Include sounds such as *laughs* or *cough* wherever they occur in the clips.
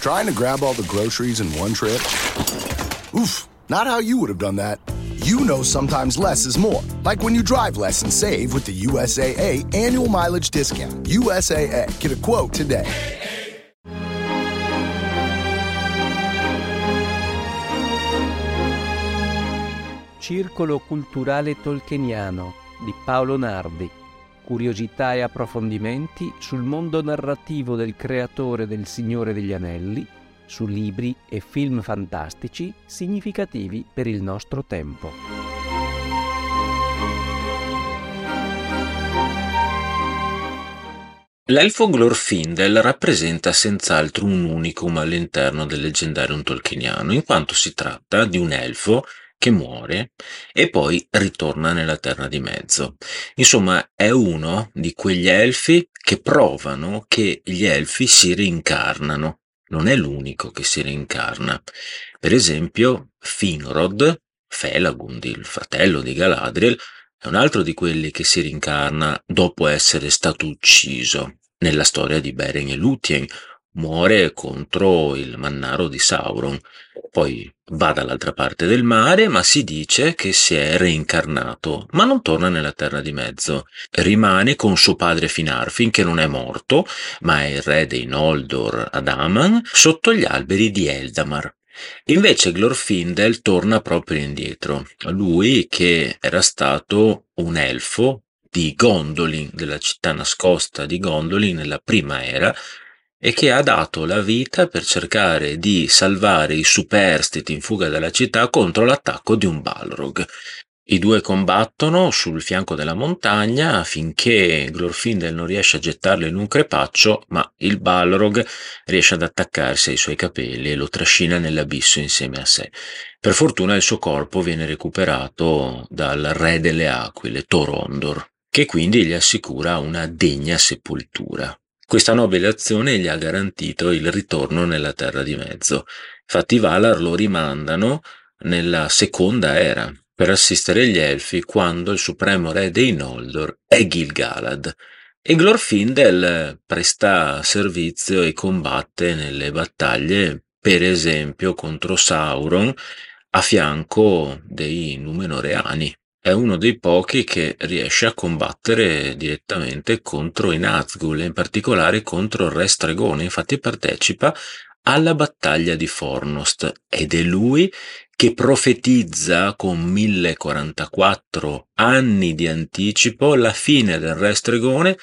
Trying to grab all the groceries in one trip? Oof, not how you would have done that. You know sometimes less is more. Like when you drive less and save with the USAA annual mileage discount. USAA, get a quote today. Circolo culturale tolkieniano di Paolo Nardi. Curiosità e approfondimenti sul mondo narrativo del creatore del Signore degli Anelli, su libri e film fantastici significativi per il nostro tempo. L'elfo Glorfindel rappresenta senz'altro un unicum all'interno del leggendarium tolkieniano, in quanto si tratta di un elfo che muore e poi ritorna nella Terra di Mezzo. Insomma, è uno di quegli elfi che provano che gli elfi si reincarnano. Non è l'unico che si reincarna. Per esempio, Finrod, Felagund, il fratello di Galadriel, è un altro di quelli che si rincarna dopo essere stato ucciso. Nella storia di Beren e Lúthien muore contro il mannaro di Sauron. Poi va dall'altra parte del mare, ma si dice che si è reincarnato, ma non torna nella Terra di Mezzo. Rimane con suo padre Finarfin, che non è morto, ma è il re dei Noldor ad Aman, sotto gli alberi di Eldamar. Invece Glorfindel torna proprio indietro. Lui che era stato un elfo di Gondolin, della città nascosta di Gondolin nella prima era, e che ha dato la vita per cercare di salvare i superstiti in fuga dalla città contro l'attacco di un Balrog. I due combattono sul fianco della montagna finché Glorfindel non riesce a gettarlo in un crepaccio, ma il Balrog riesce ad attaccarsi ai suoi capelli e lo trascina nell'abisso insieme a sé. Per fortuna il suo corpo viene recuperato dal re delle aquile, Torondor, che quindi gli assicura una degna sepoltura. Questa nobile azione gli ha garantito il ritorno nella Terra di Mezzo. Infatti Valar lo rimandano nella seconda era per assistere gli Elfi quando il supremo re dei Noldor è Gil-galad e Glorfindel presta servizio e combatte nelle battaglie, per esempio contro Sauron a fianco dei Numenoreani è uno dei pochi che riesce a combattere direttamente contro i Nazgûl, in particolare contro il re stregone. Infatti partecipa alla battaglia di Fornost ed è lui che profetizza con 1044 anni di anticipo la fine del re stregone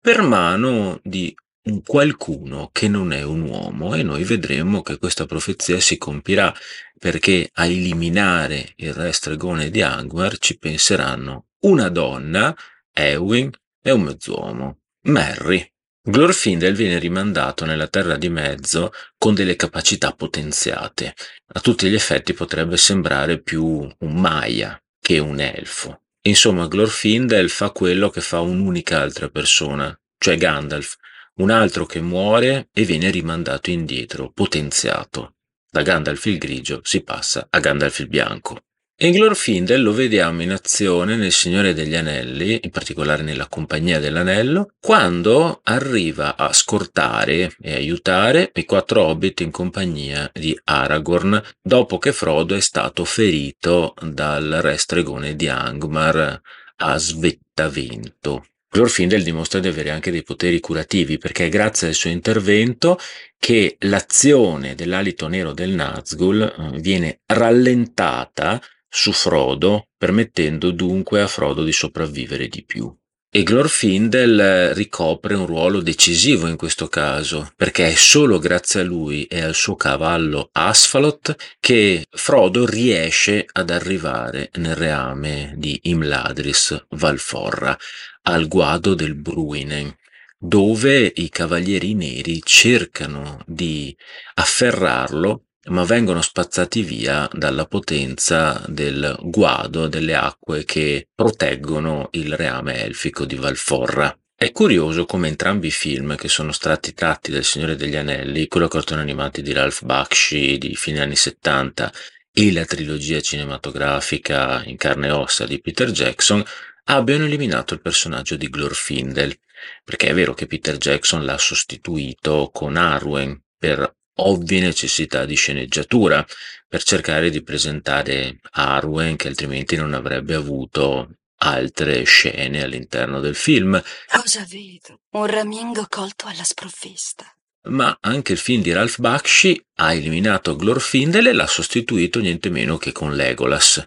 per mano di un qualcuno che non è un uomo e noi vedremo che questa profezia si compirà perché a eliminare il re stregone di Angmar ci penseranno una donna, Ewing, e un mezz'uomo, Merry. Glorfindel viene rimandato nella Terra di Mezzo con delle capacità potenziate. A tutti gli effetti potrebbe sembrare più un Maya che un elfo. Insomma, Glorfindel fa quello che fa un'unica altra persona, cioè Gandalf, un altro che muore e viene rimandato indietro, potenziato. Da Gandalf il grigio si passa a Gandalf il bianco. E Glorfindel lo vediamo in azione nel Signore degli Anelli, in particolare nella Compagnia dell'Anello, quando arriva a scortare e aiutare i quattro hobbit in compagnia di Aragorn, dopo che Frodo è stato ferito dal re stregone di Angmar a Svettavento. Glorfindel dimostra di avere anche dei poteri curativi perché è grazie al suo intervento che l'azione dell'alito nero del Nazgul eh, viene rallentata su Frodo, permettendo dunque a Frodo di sopravvivere di più. E Glorfindel ricopre un ruolo decisivo in questo caso, perché è solo grazie a lui e al suo cavallo Asfalot che Frodo riesce ad arrivare nel reame di Imladris Valforra, al guado del Bruinen, dove i cavalieri neri cercano di afferrarlo ma vengono spazzati via dalla potenza del guado delle acque che proteggono il reame elfico di Valforra. È curioso come entrambi i film che sono stati tratti dal Signore degli Anelli, quello cartone animati di Ralph Bakshi di fine anni 70 e la trilogia cinematografica in carne e ossa di Peter Jackson, abbiano eliminato il personaggio di Glorfindel, perché è vero che Peter Jackson l'ha sostituito con Arwen per ovvie necessità di sceneggiatura per cercare di presentare Arwen che altrimenti non avrebbe avuto altre scene all'interno del film. Cosa vedo? Un ramingo colto alla sprovvista. Ma anche il film di Ralph Bakshi ha eliminato Glorfindel e l'ha sostituito niente meno che con Legolas.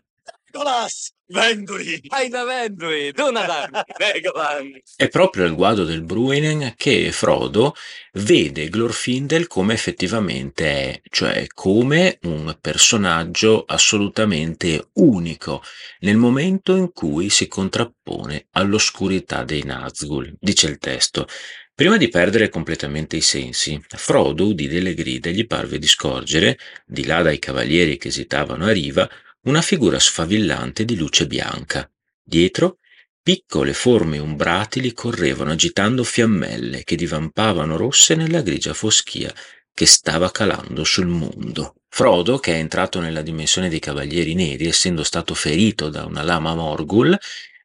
Legolas! Vendui! Hai da Vendui! Dunadan! Legoland! *laughs* È proprio il guado del Bruinen che Frodo vede Glorfindel come effettivamente è, cioè come un personaggio assolutamente unico nel momento in cui si contrappone all'oscurità dei Nazgûl, dice il testo. Prima di perdere completamente i sensi, Frodo udì delle grida e gli parve di scorgere, di là dai cavalieri che esitavano a riva, una figura sfavillante di luce bianca. Dietro, piccole forme umbratili correvano agitando fiammelle che divampavano rosse nella grigia foschia che stava calando sul mondo. Frodo, che è entrato nella dimensione dei Cavalieri Neri, essendo stato ferito da una lama Morgul,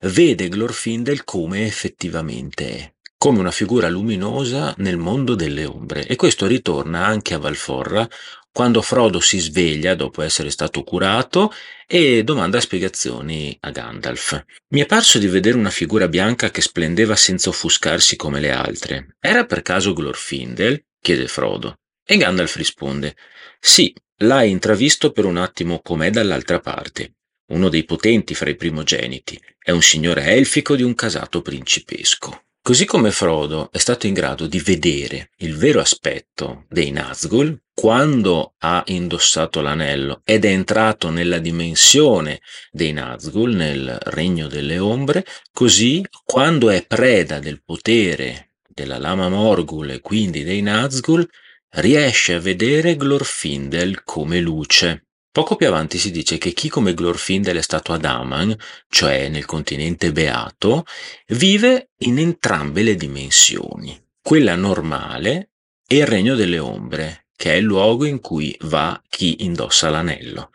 vede Glorfindel come effettivamente è, come una figura luminosa nel mondo delle ombre, e questo ritorna anche a Valforra, quando Frodo si sveglia dopo essere stato curato e domanda spiegazioni a Gandalf. Mi è parso di vedere una figura bianca che splendeva senza offuscarsi come le altre. Era per caso Glorfindel? chiede Frodo. E Gandalf risponde: Sì, l'hai intravisto per un attimo com'è dall'altra parte. Uno dei potenti fra i primogeniti. È un signore elfico di un casato principesco. Così come Frodo è stato in grado di vedere il vero aspetto dei Nazgûl quando ha indossato l'anello ed è entrato nella dimensione dei Nazgûl, nel regno delle ombre, così quando è preda del potere della Lama Morgul e quindi dei Nazgûl, riesce a vedere Glorfindel come luce. Poco più avanti si dice che chi come Glorfindel è stato ad Aman, cioè nel continente beato, vive in entrambe le dimensioni, quella normale e il regno delle ombre, che è il luogo in cui va chi indossa l'anello.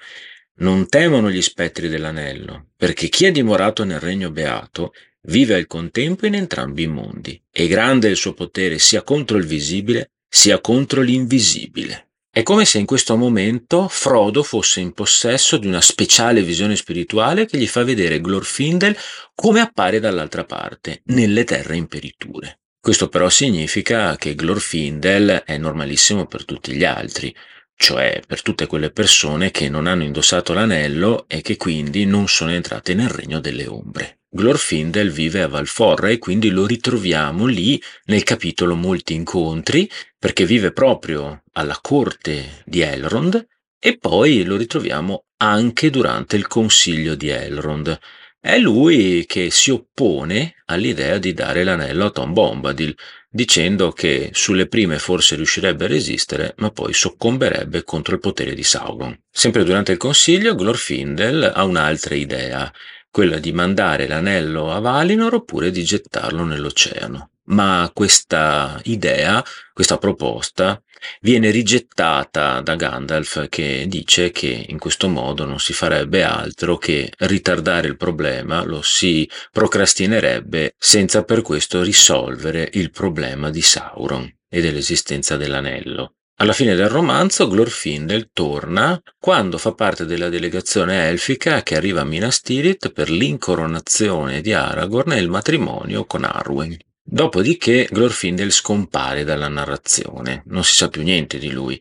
Non temono gli spettri dell'anello, perché chi è dimorato nel regno beato vive al contempo in entrambi i mondi, e grande è il suo potere sia contro il visibile sia contro l'invisibile. È come se in questo momento Frodo fosse in possesso di una speciale visione spirituale che gli fa vedere Glorfindel come appare dall'altra parte, nelle terre imperiture. Questo però significa che Glorfindel è normalissimo per tutti gli altri, cioè per tutte quelle persone che non hanno indossato l'anello e che quindi non sono entrate nel regno delle ombre. Glorfindel vive a Valforra e quindi lo ritroviamo lì nel capitolo Molti incontri, perché vive proprio alla corte di Elrond e poi lo ritroviamo anche durante il consiglio di Elrond. È lui che si oppone all'idea di dare l'anello a Tom Bombadil, dicendo che sulle prime forse riuscirebbe a resistere, ma poi soccomberebbe contro il potere di Sauron. Sempre durante il consiglio, Glorfindel ha un'altra idea quella di mandare l'anello a Valinor oppure di gettarlo nell'oceano. Ma questa idea, questa proposta, viene rigettata da Gandalf che dice che in questo modo non si farebbe altro che ritardare il problema, lo si procrastinerebbe senza per questo risolvere il problema di Sauron e dell'esistenza dell'anello. Alla fine del romanzo Glorfindel torna quando fa parte della delegazione elfica che arriva a Minas Tirith per l'incoronazione di Aragorn e il matrimonio con Arwen. Dopodiché Glorfindel scompare dalla narrazione, non si sa più niente di lui,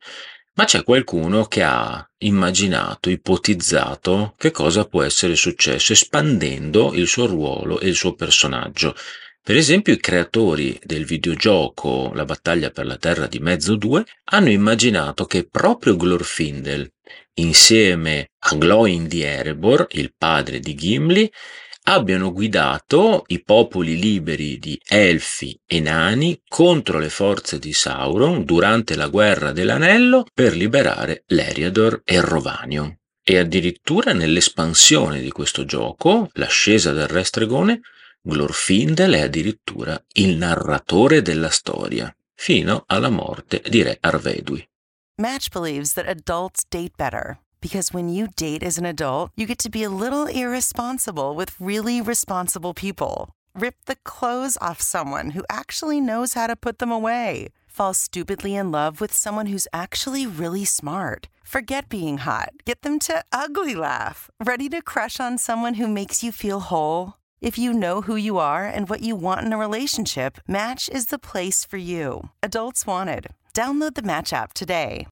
ma c'è qualcuno che ha immaginato, ipotizzato che cosa può essere successo espandendo il suo ruolo e il suo personaggio. Per esempio i creatori del videogioco La battaglia per la Terra di Mezzo 2 hanno immaginato che proprio Glorfindel, insieme a Gloin di Erebor, il padre di Gimli, abbiano guidato i popoli liberi di Elfi e Nani contro le forze di Sauron durante la guerra dell'Anello per liberare l'Eriador e il Rovanion. E addirittura nell'espansione di questo gioco, l'ascesa del Re Stregone, Glorfindel è addirittura il narratore della storia, fino alla morte di Re Arvedui. Match believes that adults date better because when you date as an adult, you get to be a little irresponsible with really responsible people. Rip the clothes off someone who actually knows how to put them away. fall stupidly in love with someone who's actually really smart. Forget being hot. Get them to ugly laugh. Ready to crush on someone who makes you feel whole? If you know who you are and what you want in a relationship, Match is the place for you. Adults Wanted. Download the Match app today.